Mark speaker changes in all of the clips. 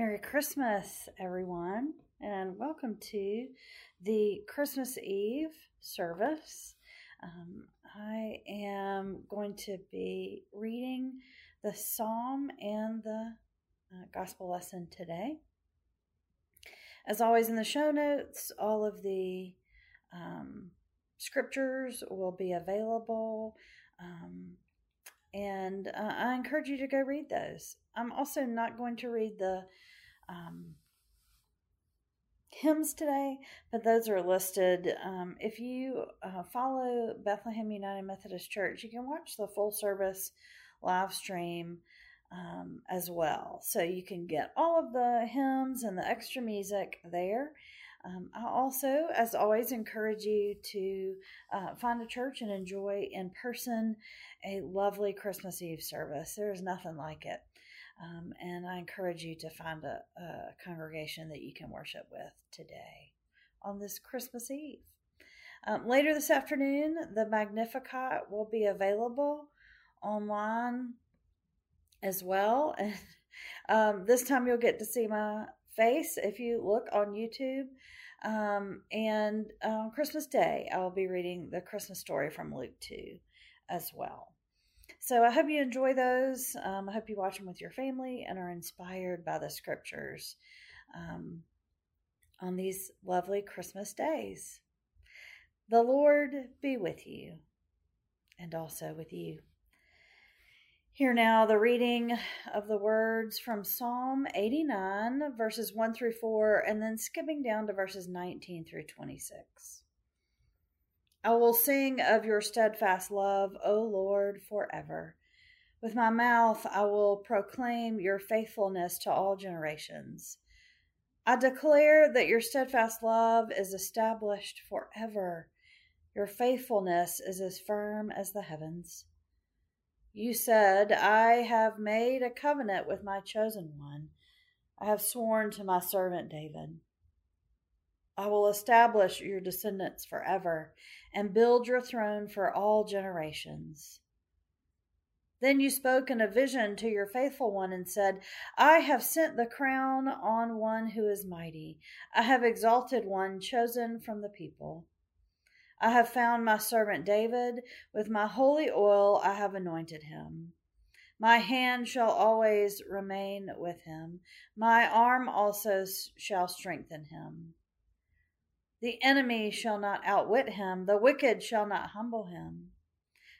Speaker 1: Merry Christmas, everyone, and welcome to the Christmas Eve service. Um, I am going to be reading the psalm and the uh, gospel lesson today. As always, in the show notes, all of the um, scriptures will be available. Um, and uh, I encourage you to go read those. I'm also not going to read the um, hymns today, but those are listed. Um, if you uh, follow Bethlehem United Methodist Church, you can watch the full service live stream um, as well. So you can get all of the hymns and the extra music there. Um, I also, as always, encourage you to uh, find a church and enjoy in person a lovely Christmas Eve service. There is nothing like it. Um, and I encourage you to find a, a congregation that you can worship with today on this Christmas Eve. Um, later this afternoon, the Magnificat will be available online as well. And um, this time you'll get to see my face if you look on YouTube. Um, and on Christmas Day, I will be reading the Christmas story from Luke 2 as well. So I hope you enjoy those. Um, I hope you watch them with your family and are inspired by the scriptures um, on these lovely Christmas days. The Lord be with you and also with you. Hear now the reading of the words from Psalm 89, verses 1 through 4, and then skipping down to verses 19 through 26. I will sing of your steadfast love, O Lord, forever. With my mouth I will proclaim your faithfulness to all generations. I declare that your steadfast love is established forever. Your faithfulness is as firm as the heavens. You said, I have made a covenant with my chosen one. I have sworn to my servant David. I will establish your descendants forever and build your throne for all generations. Then you spoke in a vision to your faithful one and said, I have sent the crown on one who is mighty. I have exalted one chosen from the people. I have found my servant David. With my holy oil I have anointed him. My hand shall always remain with him. My arm also shall strengthen him. The enemy shall not outwit him. The wicked shall not humble him.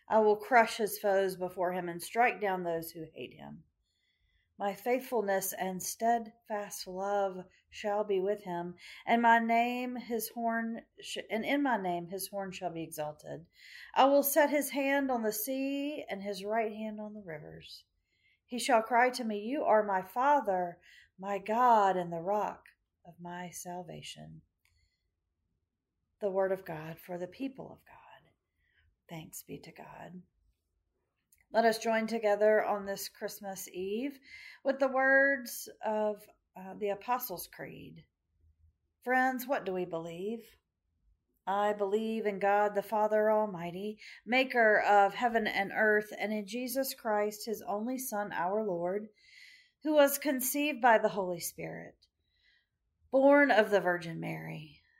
Speaker 1: I will crush his foes before him and strike down those who hate him. My faithfulness and steadfast love shall be with him, and my name his horn and in my name his horn shall be exalted. I will set his hand on the sea and his right hand on the rivers. He shall cry to me, You are my Father, my God, and the rock of my salvation. The word of God for the people of God. Thanks be to God. Let us join together on this Christmas Eve with the words of uh, the Apostles' Creed. Friends, what do we believe? I believe in God the Father Almighty, maker of heaven and earth, and in Jesus Christ, his only Son, our Lord, who was conceived by the Holy Spirit, born of the Virgin Mary,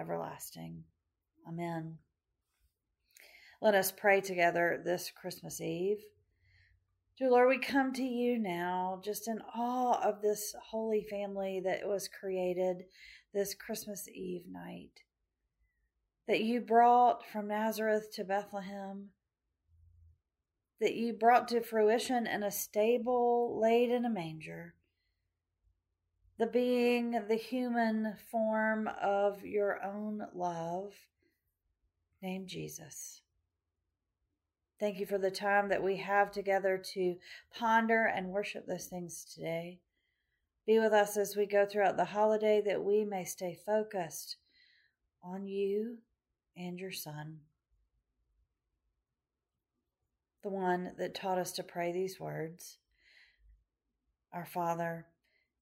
Speaker 1: everlasting. Amen. Let us pray together this Christmas Eve. Dear Lord, we come to you now just in awe of this holy family that was created this Christmas Eve night. That you brought from Nazareth to Bethlehem, that you brought to fruition in a stable laid in a manger. The being, the human form of your own love, named Jesus. Thank you for the time that we have together to ponder and worship those things today. Be with us as we go throughout the holiday that we may stay focused on you and your Son, the one that taught us to pray these words Our Father,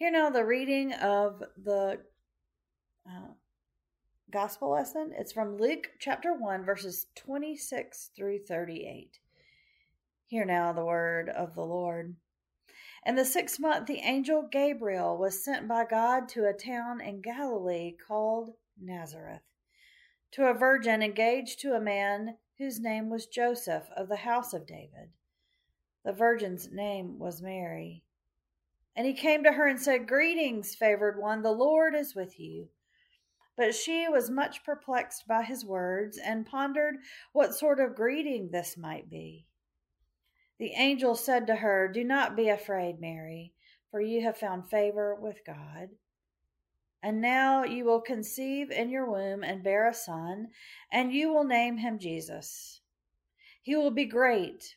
Speaker 1: Here now the reading of the uh, gospel lesson. It's from Luke chapter 1, verses 26 through 38. Hear now the word of the Lord. In the sixth month, the angel Gabriel was sent by God to a town in Galilee called Nazareth, to a virgin engaged to a man whose name was Joseph of the house of David. The virgin's name was Mary. And he came to her and said, Greetings, favored one, the Lord is with you. But she was much perplexed by his words and pondered what sort of greeting this might be. The angel said to her, Do not be afraid, Mary, for you have found favor with God. And now you will conceive in your womb and bear a son, and you will name him Jesus. He will be great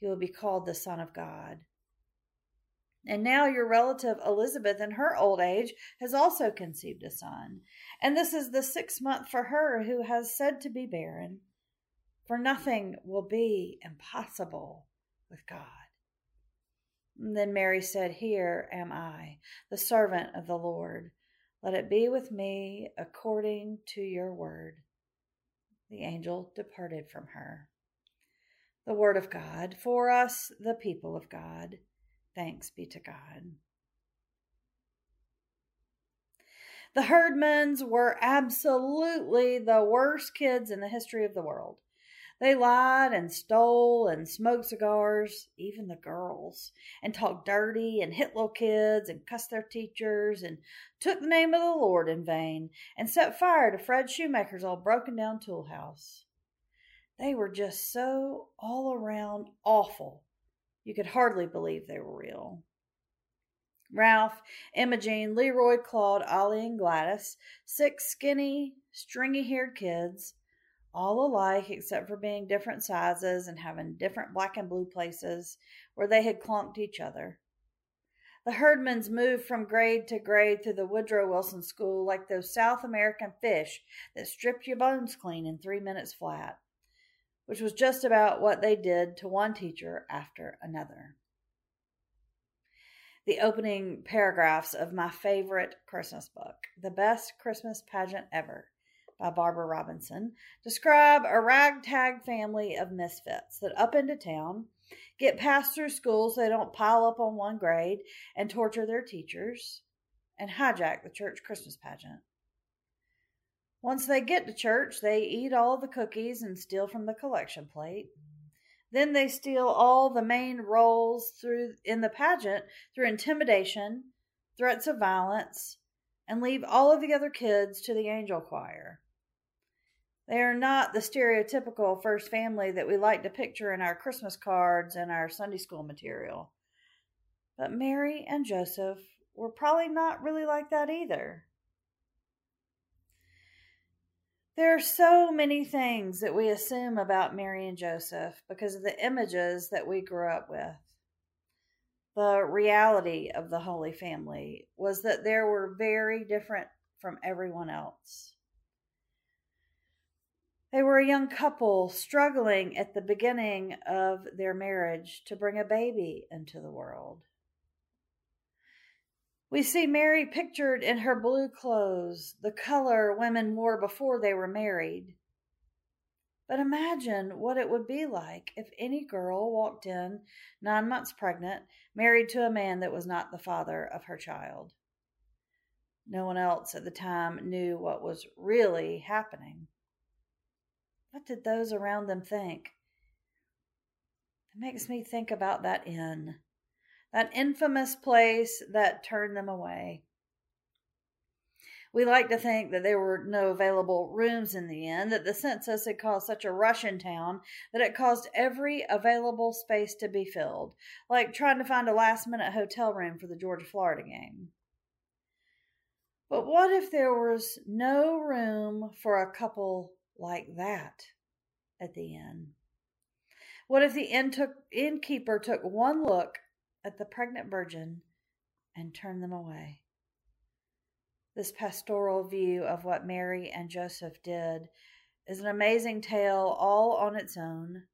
Speaker 1: He will be called the Son of God. And now your relative Elizabeth, in her old age, has also conceived a son. And this is the sixth month for her who has said to be barren. For nothing will be impossible with God. And then Mary said, Here am I, the servant of the Lord. Let it be with me according to your word. The angel departed from her. The word of God for us, the people of God. Thanks be to God. The Herdmans were absolutely the worst kids in the history of the world. They lied and stole and smoked cigars, even the girls, and talked dirty and hit little kids and cussed their teachers and took the name of the Lord in vain and set fire to Fred Shoemaker's old broken down tool house. They were just so all around awful you could hardly believe they were real. Ralph, Imogene, Leroy, Claude, Ollie, and Gladys, six skinny, stringy haired kids, all alike except for being different sizes and having different black and blue places where they had clunked each other. The Herdmans moved from grade to grade through the Woodrow Wilson School like those South American fish that strip your bones clean in three minutes flat which was just about what they did to one teacher after another. The opening paragraphs of my favorite Christmas book, The Best Christmas Pageant Ever, by Barbara Robinson, describe a ragtag family of misfits that up into town, get passed through school so they don't pile up on one grade and torture their teachers, and hijack the church Christmas pageant. Once they get to church, they eat all the cookies and steal from the collection plate. Then they steal all the main roles through in the pageant through intimidation, threats of violence, and leave all of the other kids to the angel choir. They are not the stereotypical first family that we like to picture in our Christmas cards and our Sunday school material. But Mary and Joseph were probably not really like that either. There are so many things that we assume about Mary and Joseph because of the images that we grew up with. The reality of the Holy Family was that they were very different from everyone else. They were a young couple struggling at the beginning of their marriage to bring a baby into the world. We see Mary pictured in her blue clothes, the color women wore before they were married. But imagine what it would be like if any girl walked in nine months pregnant, married to a man that was not the father of her child. No one else at the time knew what was really happening. What did those around them think? It makes me think about that inn that infamous place that turned them away. We like to think that there were no available rooms in the inn, that the census had caused such a rush in town that it caused every available space to be filled, like trying to find a last minute hotel room for the Georgia Florida game. But what if there was no room for a couple like that at the inn? What if the inn took, innkeeper took one look at the pregnant virgin and turn them away. This pastoral view of what Mary and Joseph did is an amazing tale all on its own.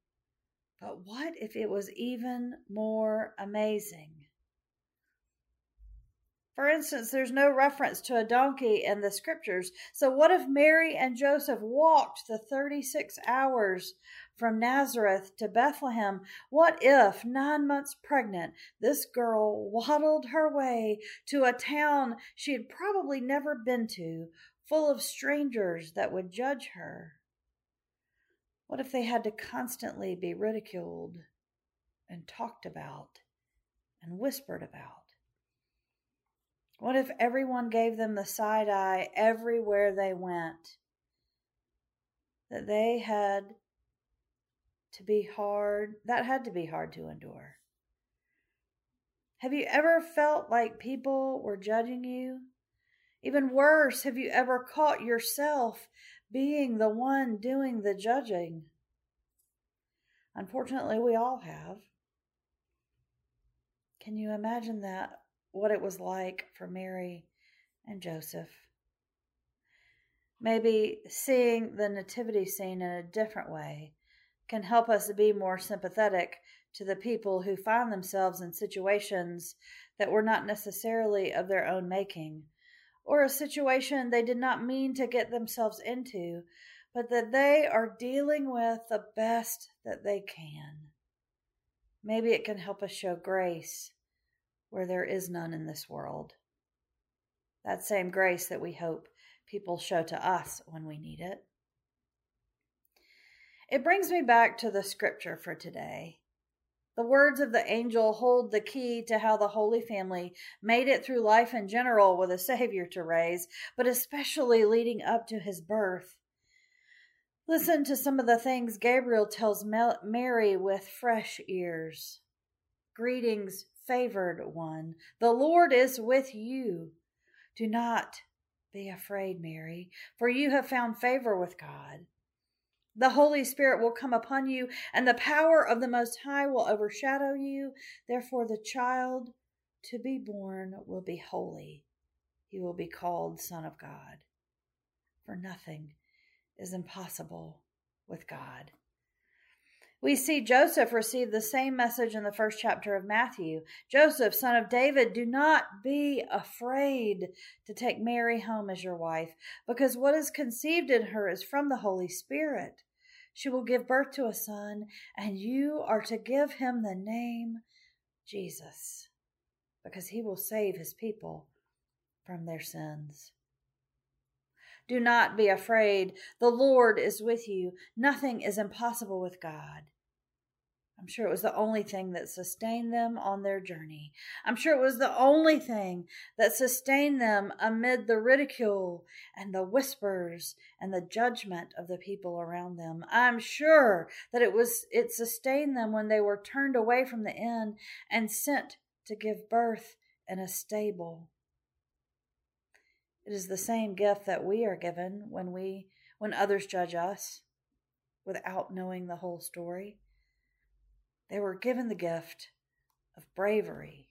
Speaker 1: But what if it was even more amazing? For instance, there's no reference to a donkey in the scriptures. So, what if Mary and Joseph walked the 36 hours from Nazareth to Bethlehem. What if, nine months pregnant, this girl waddled her way to a town she had probably never been to, full of strangers that would judge her? What if they had to constantly be ridiculed and talked about and whispered about? What if everyone gave them the side eye everywhere they went? That they had to be hard. That had to be hard to endure. Have you ever felt like people were judging you? Even worse, have you ever caught yourself being the one doing the judging? Unfortunately, we all have. Can you imagine that? What it was like for Mary and Joseph? Maybe seeing the nativity scene in a different way can help us be more sympathetic to the people who find themselves in situations that were not necessarily of their own making, or a situation they did not mean to get themselves into, but that they are dealing with the best that they can. Maybe it can help us show grace where there is none in this world. That same grace that we hope people show to us when we need it. It brings me back to the scripture for today. The words of the angel hold the key to how the Holy Family made it through life in general with a Savior to raise, but especially leading up to his birth. Listen to some of the things Gabriel tells Mary with fresh ears. Greetings, favored one. The Lord is with you. Do not be afraid, Mary, for you have found favor with God. The Holy Spirit will come upon you, and the power of the Most High will overshadow you. Therefore, the child to be born will be holy. He will be called Son of God. For nothing is impossible with God. We see Joseph receive the same message in the first chapter of Matthew. Joseph, son of David, do not be afraid to take Mary home as your wife, because what is conceived in her is from the Holy Spirit. She will give birth to a son, and you are to give him the name Jesus, because he will save his people from their sins. Do not be afraid. The Lord is with you. Nothing is impossible with God. I'm sure it was the only thing that sustained them on their journey. I'm sure it was the only thing that sustained them amid the ridicule and the whispers and the judgment of the people around them. I'm sure that it was it sustained them when they were turned away from the inn and sent to give birth in a stable. It is the same gift that we are given when we when others judge us without knowing the whole story. They were given the gift of bravery.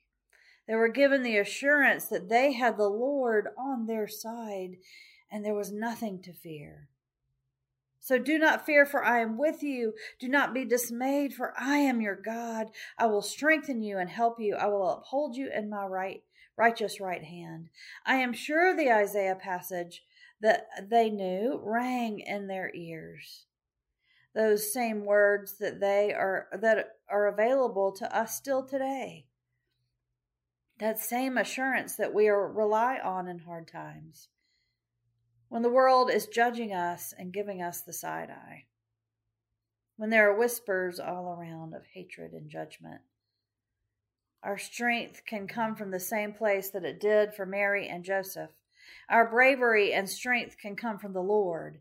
Speaker 1: They were given the assurance that they had the Lord on their side and there was nothing to fear. So do not fear, for I am with you. Do not be dismayed, for I am your God. I will strengthen you and help you. I will uphold you in my right righteous right hand. I am sure the Isaiah passage that they knew rang in their ears. Those same words that they are that are available to us still today. That same assurance that we are rely on in hard times. When the world is judging us and giving us the side eye. When there are whispers all around of hatred and judgment. Our strength can come from the same place that it did for Mary and Joseph our bravery and strength can come from the Lord,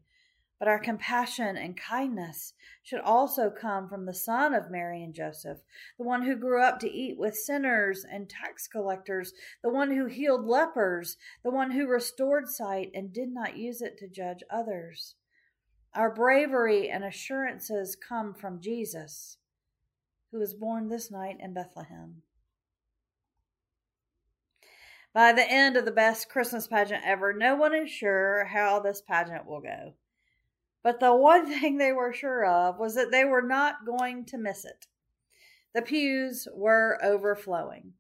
Speaker 1: but our compassion and kindness should also come from the son of Mary and Joseph, the one who grew up to eat with sinners and tax collectors, the one who healed lepers, the one who restored sight and did not use it to judge others. Our bravery and assurances come from Jesus, who was born this night in Bethlehem. By the end of the best Christmas pageant ever, no one is sure how this pageant will go. But the one thing they were sure of was that they were not going to miss it. The pews were overflowing.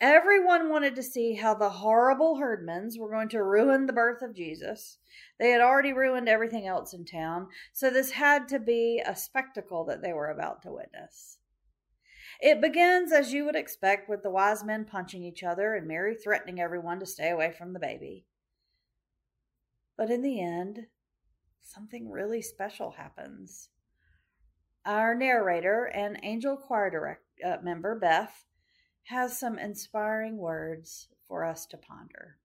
Speaker 1: Everyone wanted to see how the horrible herdmans were going to ruin the birth of Jesus. They had already ruined everything else in town, so this had to be a spectacle that they were about to witness. It begins, as you would expect, with the wise men punching each other and Mary threatening everyone to stay away from the baby. But in the end, something really special happens. Our narrator and angel choir direct, uh, member, Beth, has some inspiring words for us to ponder.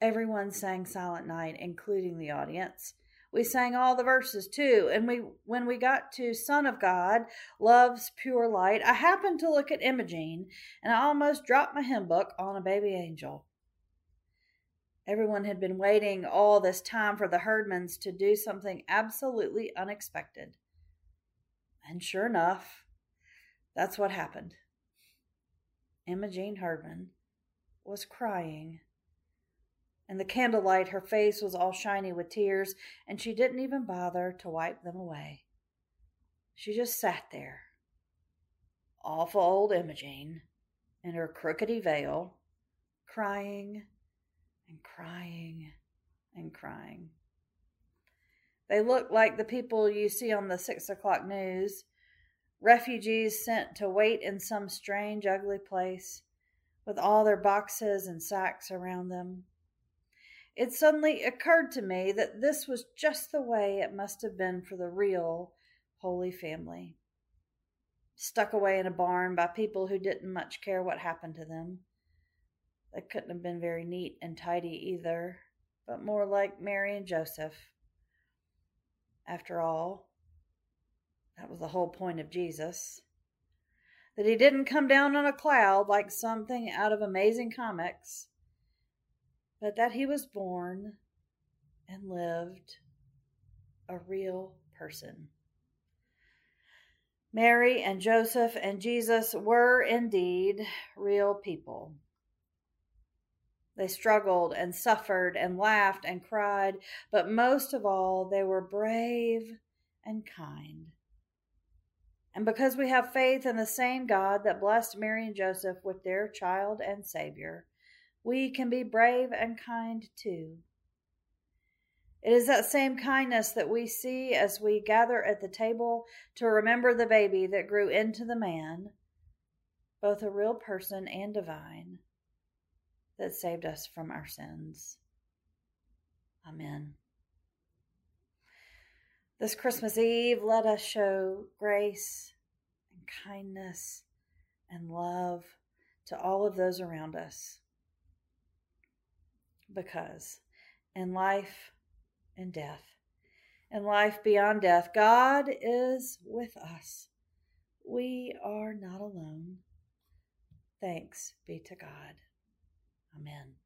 Speaker 1: Everyone sang Silent Night, including the audience, we sang all the verses too. And we when we got to Son of God, Love's Pure Light, I happened to look at Imogene and I almost dropped my hymn book on a baby angel. Everyone had been waiting all this time for the herdmans to do something absolutely unexpected. And sure enough, that's what happened. Imogene Herdman was crying in the candlelight, her face was all shiny with tears, and she didn't even bother to wipe them away. She just sat there, awful old Imogene, in her crookedy veil, crying and crying and crying. They looked like the people you see on the six o'clock news refugees sent to wait in some strange, ugly place with all their boxes and sacks around them it suddenly occurred to me that this was just the way it must have been for the real Holy Family. Stuck away in a barn by people who didn't much care what happened to them. They couldn't have been very neat and tidy either, but more like Mary and Joseph. After all, that was the whole point of Jesus. That he didn't come down on a cloud like something out of amazing comics but that he was born and lived a real person. Mary and Joseph and Jesus were indeed real people. They struggled and suffered and laughed and cried, but most of all, they were brave and kind. And because we have faith in the same God that blessed Mary and Joseph with their child and Savior, we can be brave and kind too. It is that same kindness that we see as we gather at the table to remember the baby that grew into the man, both a real person and divine, that saved us from our sins. Amen. This Christmas Eve, let us show grace and kindness and love to all of those around us because in life and death, in life beyond death, God is with us. We are not alone. Thanks be to God. Amen.